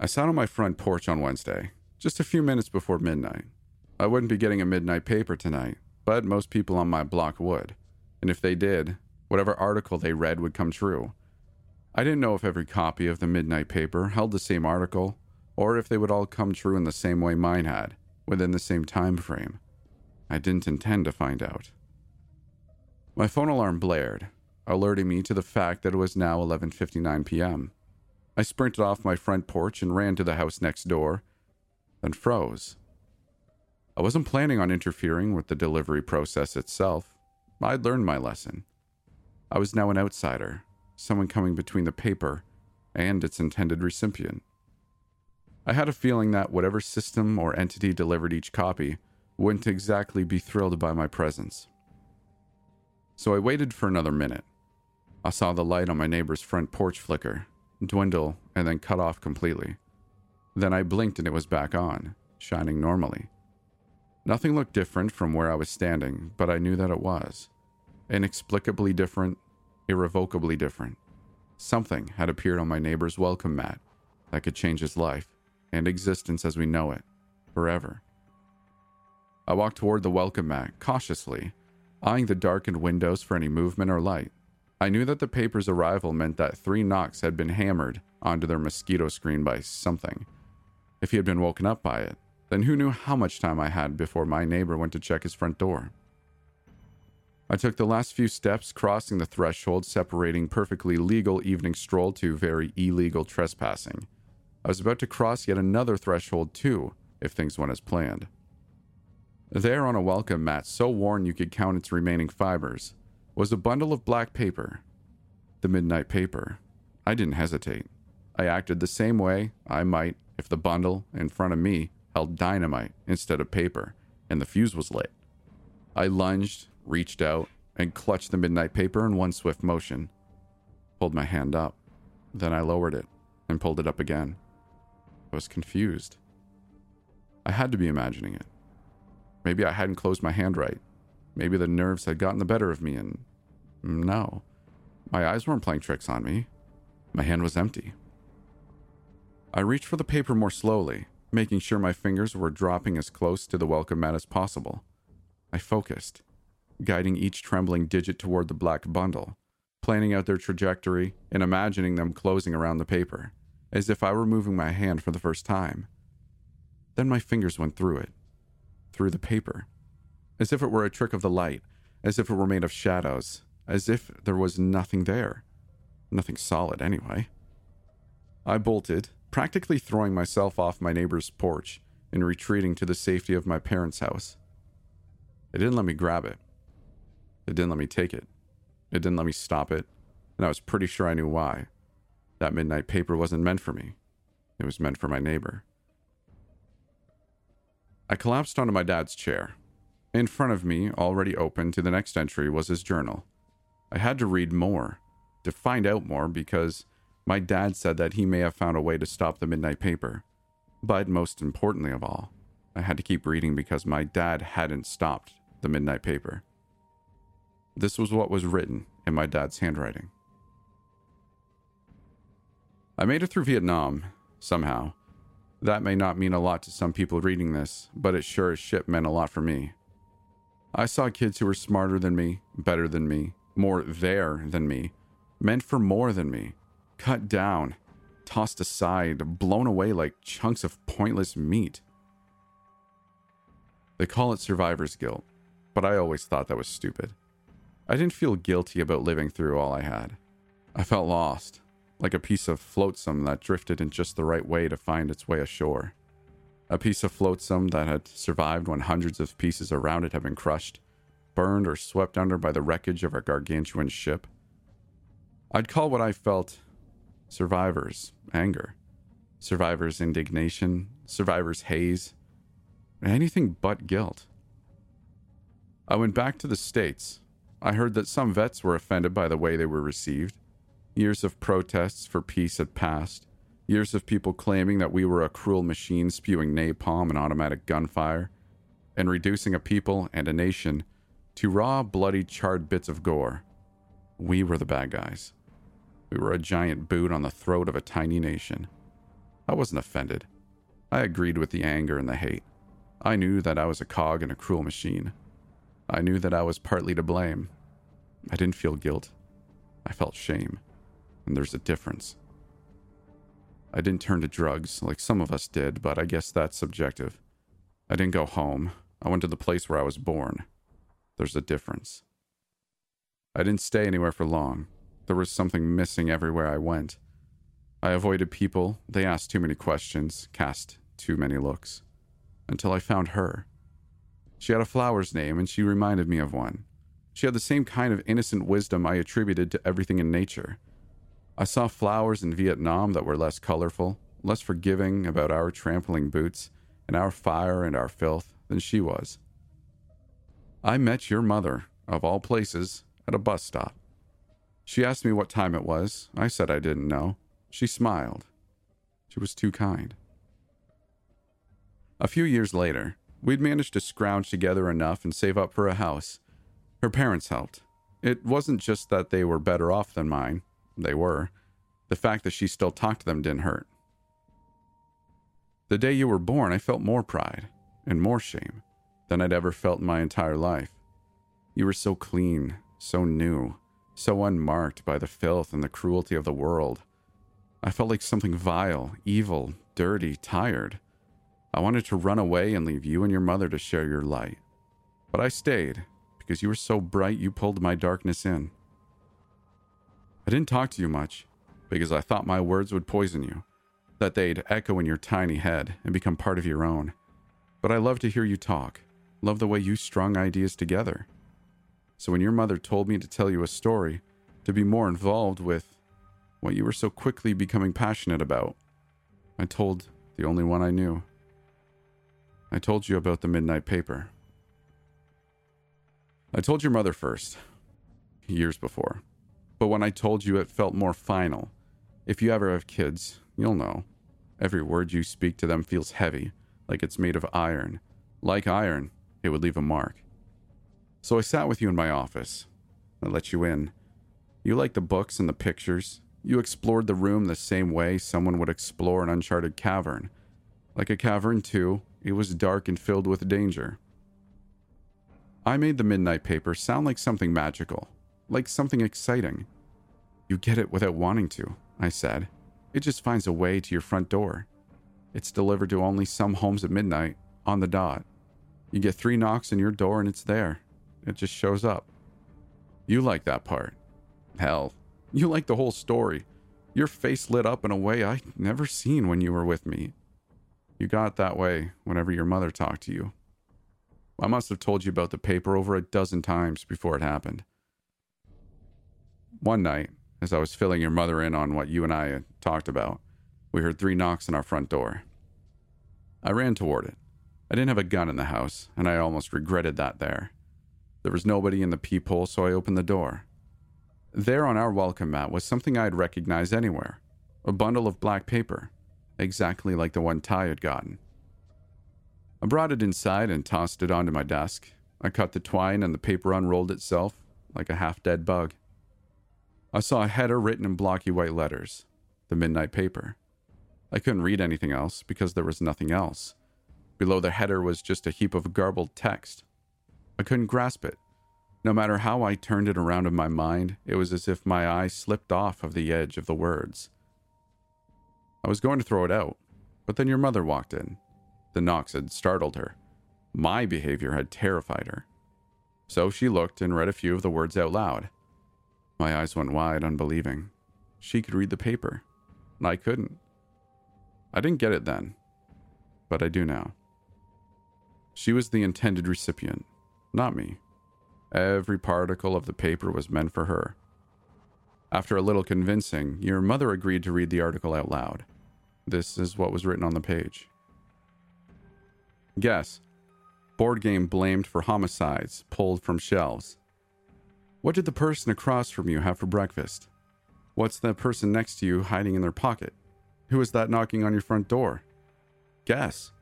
I sat on my front porch on Wednesday, just a few minutes before midnight. I wouldn't be getting a midnight paper tonight, but most people on my block would. And if they did, whatever article they read would come true. I didn't know if every copy of the midnight paper held the same article, or if they would all come true in the same way mine had, within the same time frame. I didn't intend to find out. My phone alarm blared, alerting me to the fact that it was now 11:59 p.m. I sprinted off my front porch and ran to the house next door, then froze. I wasn't planning on interfering with the delivery process itself. I'd learned my lesson. I was now an outsider, someone coming between the paper and its intended recipient. I had a feeling that whatever system or entity delivered each copy wouldn't exactly be thrilled by my presence. So I waited for another minute. I saw the light on my neighbor's front porch flicker dwindle, and then cut off completely. Then I blinked and it was back on, shining normally. Nothing looked different from where I was standing, but I knew that it was. Inexplicably different, irrevocably different. Something had appeared on my neighbor's welcome mat that could change his life and existence as we know it, forever. I walked toward the welcome mat cautiously, eyeing the darkened windows for any movement or light. I knew that the paper's arrival meant that three knocks had been hammered onto their mosquito screen by something. If he had been woken up by it, then who knew how much time I had before my neighbor went to check his front door? I took the last few steps, crossing the threshold separating perfectly legal evening stroll to very illegal trespassing. I was about to cross yet another threshold, too, if things went as planned. There, on a welcome mat so worn you could count its remaining fibers, was a bundle of black paper. The midnight paper. I didn't hesitate. I acted the same way I might if the bundle in front of me held dynamite instead of paper and the fuse was lit. I lunged, reached out, and clutched the midnight paper in one swift motion. Pulled my hand up. Then I lowered it and pulled it up again. I was confused. I had to be imagining it. Maybe I hadn't closed my hand right. Maybe the nerves had gotten the better of me, and no. My eyes weren't playing tricks on me. My hand was empty. I reached for the paper more slowly, making sure my fingers were dropping as close to the welcome mat as possible. I focused, guiding each trembling digit toward the black bundle, planning out their trajectory and imagining them closing around the paper, as if I were moving my hand for the first time. Then my fingers went through it, through the paper as if it were a trick of the light, as if it were made of shadows, as if there was nothing there. Nothing solid, anyway. I bolted, practically throwing myself off my neighbor's porch and retreating to the safety of my parents' house. It didn't let me grab it. It didn't let me take it. It didn't let me stop it, and I was pretty sure I knew why. That midnight paper wasn't meant for me. It was meant for my neighbor. I collapsed onto my dad's chair, in front of me, already open to the next entry, was his journal. I had to read more, to find out more, because my dad said that he may have found a way to stop the midnight paper. But most importantly of all, I had to keep reading because my dad hadn't stopped the midnight paper. This was what was written in my dad's handwriting. I made it through Vietnam, somehow. That may not mean a lot to some people reading this, but it sure as shit meant a lot for me. I saw kids who were smarter than me, better than me, more there than me, meant for more than me, cut down, tossed aside, blown away like chunks of pointless meat. They call it survivor's guilt, but I always thought that was stupid. I didn't feel guilty about living through all I had. I felt lost, like a piece of flotsam that drifted in just the right way to find its way ashore a piece of flotsam that had survived when hundreds of pieces around it had been crushed, burned, or swept under by the wreckage of a gargantuan ship. I'd call what I felt survivors' anger, survivors' indignation, survivors' haze, anything but guilt. I went back to the States. I heard that some vets were offended by the way they were received. Years of protests for peace had passed. Years of people claiming that we were a cruel machine spewing napalm and automatic gunfire, and reducing a people and a nation to raw, bloody, charred bits of gore. We were the bad guys. We were a giant boot on the throat of a tiny nation. I wasn't offended. I agreed with the anger and the hate. I knew that I was a cog in a cruel machine. I knew that I was partly to blame. I didn't feel guilt. I felt shame. And there's a difference. I didn't turn to drugs like some of us did, but I guess that's subjective. I didn't go home. I went to the place where I was born. There's a difference. I didn't stay anywhere for long. There was something missing everywhere I went. I avoided people, they asked too many questions, cast too many looks, until I found her. She had a flower's name, and she reminded me of one. She had the same kind of innocent wisdom I attributed to everything in nature. I saw flowers in Vietnam that were less colorful, less forgiving about our trampling boots and our fire and our filth than she was. I met your mother, of all places, at a bus stop. She asked me what time it was. I said I didn't know. She smiled. She was too kind. A few years later, we'd managed to scrounge together enough and save up for a house. Her parents helped. It wasn't just that they were better off than mine, they were. The fact that she still talked to them didn't hurt. The day you were born, I felt more pride and more shame than I'd ever felt in my entire life. You were so clean, so new, so unmarked by the filth and the cruelty of the world. I felt like something vile, evil, dirty, tired. I wanted to run away and leave you and your mother to share your light. But I stayed because you were so bright you pulled my darkness in. I didn't talk to you much because I thought my words would poison you, that they'd echo in your tiny head and become part of your own. But I love to hear you talk, love the way you strung ideas together. So when your mother told me to tell you a story, to be more involved with what you were so quickly becoming passionate about, I told the only one I knew. I told you about the midnight paper. I told your mother first, years before. But when I told you, it felt more final. If you ever have kids, you'll know. Every word you speak to them feels heavy, like it's made of iron. Like iron, it would leave a mark. So I sat with you in my office. I let you in. You liked the books and the pictures. You explored the room the same way someone would explore an uncharted cavern. Like a cavern, too, it was dark and filled with danger. I made the midnight paper sound like something magical, like something exciting. You get it without wanting to, I said. It just finds a way to your front door. It's delivered to only some homes at midnight, on the dot. You get three knocks on your door and it's there. It just shows up. You like that part. Hell, you like the whole story. Your face lit up in a way I'd never seen when you were with me. You got that way whenever your mother talked to you. I must have told you about the paper over a dozen times before it happened. One night, as I was filling your mother in on what you and I had talked about, we heard three knocks on our front door. I ran toward it. I didn't have a gun in the house, and I almost regretted that there. There was nobody in the peephole, so I opened the door. There on our welcome mat was something I had recognized anywhere a bundle of black paper, exactly like the one Ty had gotten. I brought it inside and tossed it onto my desk. I cut the twine, and the paper unrolled itself like a half dead bug. I saw a header written in blocky white letters the midnight paper. I couldn't read anything else because there was nothing else. Below the header was just a heap of garbled text. I couldn't grasp it. No matter how I turned it around in my mind, it was as if my eye slipped off of the edge of the words. I was going to throw it out, but then your mother walked in. The knocks had startled her. My behavior had terrified her. So she looked and read a few of the words out loud. My eyes went wide, unbelieving. She could read the paper, and I couldn't. I didn't get it then, but I do now. She was the intended recipient, not me. Every particle of the paper was meant for her. After a little convincing, your mother agreed to read the article out loud. This is what was written on the page. Guess. Board game blamed for homicides, pulled from shelves. What did the person across from you have for breakfast? What's the person next to you hiding in their pocket? Who is that knocking on your front door? Guess.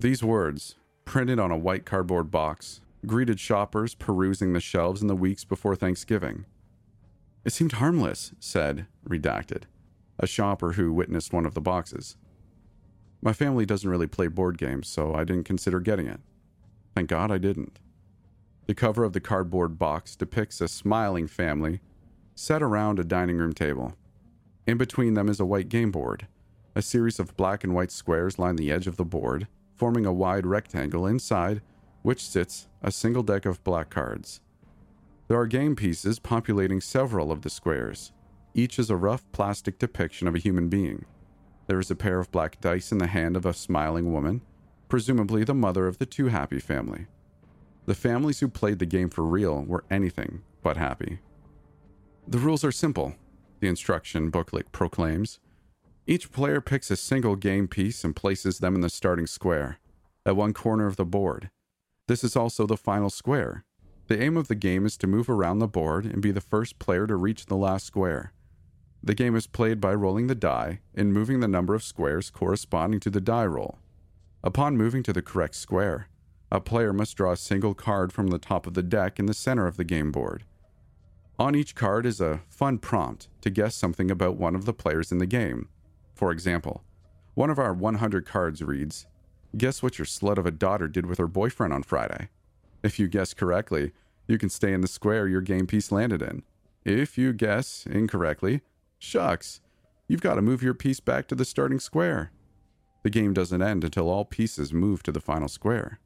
These words, printed on a white cardboard box, greeted shoppers perusing the shelves in the weeks before Thanksgiving. It seemed harmless, said, redacted, a shopper who witnessed one of the boxes. My family doesn't really play board games, so I didn't consider getting it. Thank God I didn't. The cover of the cardboard box depicts a smiling family set around a dining room table. In between them is a white game board. A series of black and white squares line the edge of the board, forming a wide rectangle inside which sits a single deck of black cards. There are game pieces populating several of the squares. Each is a rough plastic depiction of a human being. There is a pair of black dice in the hand of a smiling woman, presumably the mother of the Too Happy family. The families who played the game for real were anything but happy. The rules are simple, the instruction booklet proclaims. Each player picks a single game piece and places them in the starting square, at one corner of the board. This is also the final square. The aim of the game is to move around the board and be the first player to reach the last square. The game is played by rolling the die and moving the number of squares corresponding to the die roll. Upon moving to the correct square, a player must draw a single card from the top of the deck in the center of the game board. On each card is a fun prompt to guess something about one of the players in the game. For example, one of our 100 cards reads, Guess what your slut of a daughter did with her boyfriend on Friday? If you guess correctly, you can stay in the square your game piece landed in. If you guess incorrectly, Shucks, you've got to move your piece back to the starting square. The game doesn't end until all pieces move to the final square.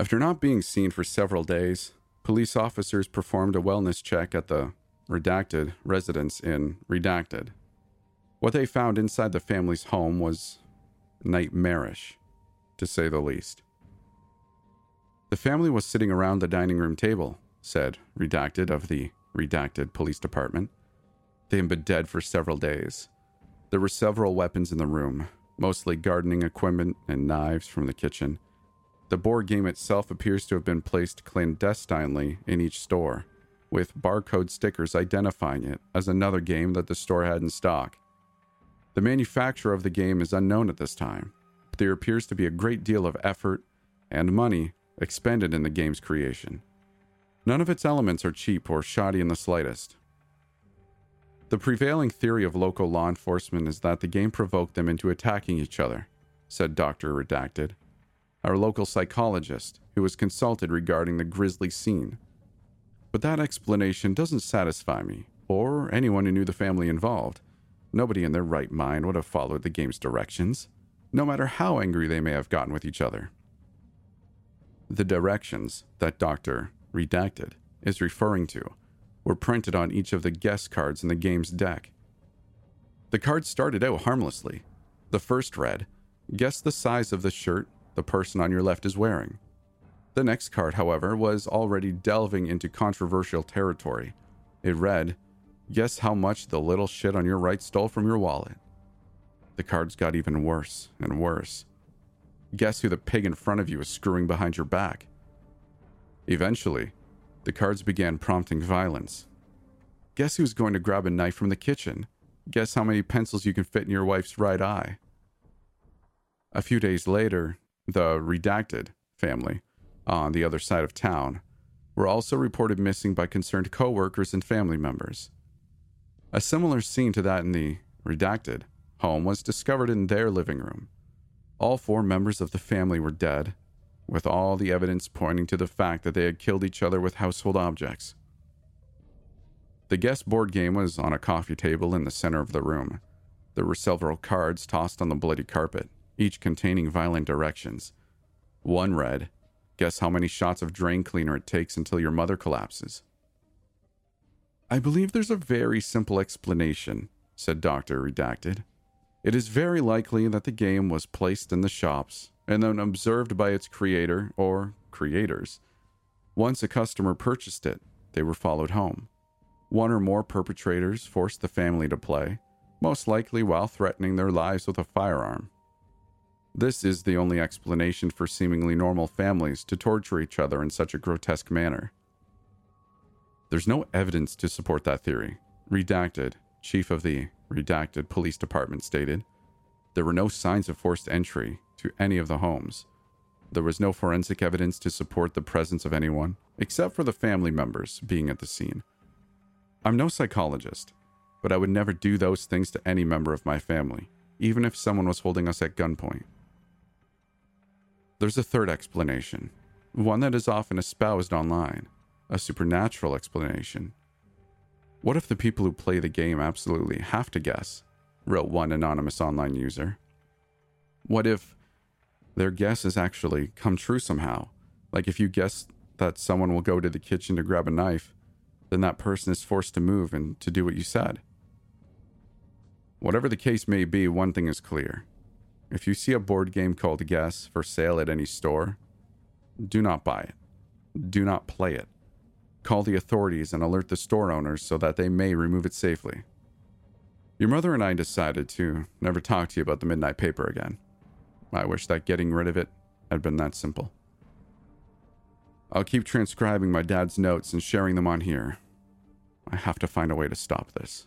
After not being seen for several days, police officers performed a wellness check at the redacted residence in Redacted. What they found inside the family's home was nightmarish, to say the least. The family was sitting around the dining room table, said Redacted of the Redacted Police Department. They had been dead for several days. There were several weapons in the room, mostly gardening equipment and knives from the kitchen. The board game itself appears to have been placed clandestinely in each store, with barcode stickers identifying it as another game that the store had in stock. The manufacturer of the game is unknown at this time, but there appears to be a great deal of effort and money expended in the game's creation. None of its elements are cheap or shoddy in the slightest. The prevailing theory of local law enforcement is that the game provoked them into attacking each other, said Dr. Redacted, our local psychologist who was consulted regarding the grisly scene. But that explanation doesn't satisfy me, or anyone who knew the family involved. Nobody in their right mind would have followed the game's directions, no matter how angry they may have gotten with each other. The directions that Dr. Redacted is referring to were printed on each of the Guess cards in the game's deck. The cards started out harmlessly. The first read, Guess the size of the shirt the person on your left is wearing. The next card, however, was already delving into controversial territory. It read, Guess how much the little shit on your right stole from your wallet. The cards got even worse and worse. Guess who the pig in front of you is screwing behind your back? Eventually, the cards began prompting violence. Guess who's going to grab a knife from the kitchen? Guess how many pencils you can fit in your wife's right eye? A few days later, the redacted family on the other side of town were also reported missing by concerned coworkers and family members. A similar scene to that in the redacted home was discovered in their living room. All four members of the family were dead, with all the evidence pointing to the fact that they had killed each other with household objects. The Guess board game was on a coffee table in the center of the room. There were several cards tossed on the bloody carpet, each containing violent directions. One read, Guess how many shots of drain cleaner it takes until your mother collapses. I believe there's a very simple explanation, said Dr. Redacted. It is very likely that the game was placed in the shops and then observed by its creator or creators. Once a customer purchased it, they were followed home. One or more perpetrators forced the family to play, most likely while threatening their lives with a firearm. This is the only explanation for seemingly normal families to torture each other in such a grotesque manner. There's no evidence to support that theory. Redacted, chief of the redacted police department stated. There were no signs of forced entry to any of the homes. There was no forensic evidence to support the presence of anyone, except for the family members being at the scene. I'm no psychologist, but I would never do those things to any member of my family, even if someone was holding us at gunpoint. There's a third explanation, one that is often espoused online a supernatural explanation. What if the people who play the game absolutely have to guess? wrote one anonymous online user. What if their guess has actually come true somehow? Like if you guess that someone will go to the kitchen to grab a knife, then that person is forced to move and to do what you said. Whatever the case may be, one thing is clear. If you see a board game called Guess for sale at any store, do not buy it. Do not play it. Call the authorities and alert the store owners so that they may remove it safely. Your mother and I decided to never talk to you about the midnight paper again. I wish that getting rid of it had been that simple. I'll keep transcribing my dad's notes and sharing them on here. I have to find a way to stop this.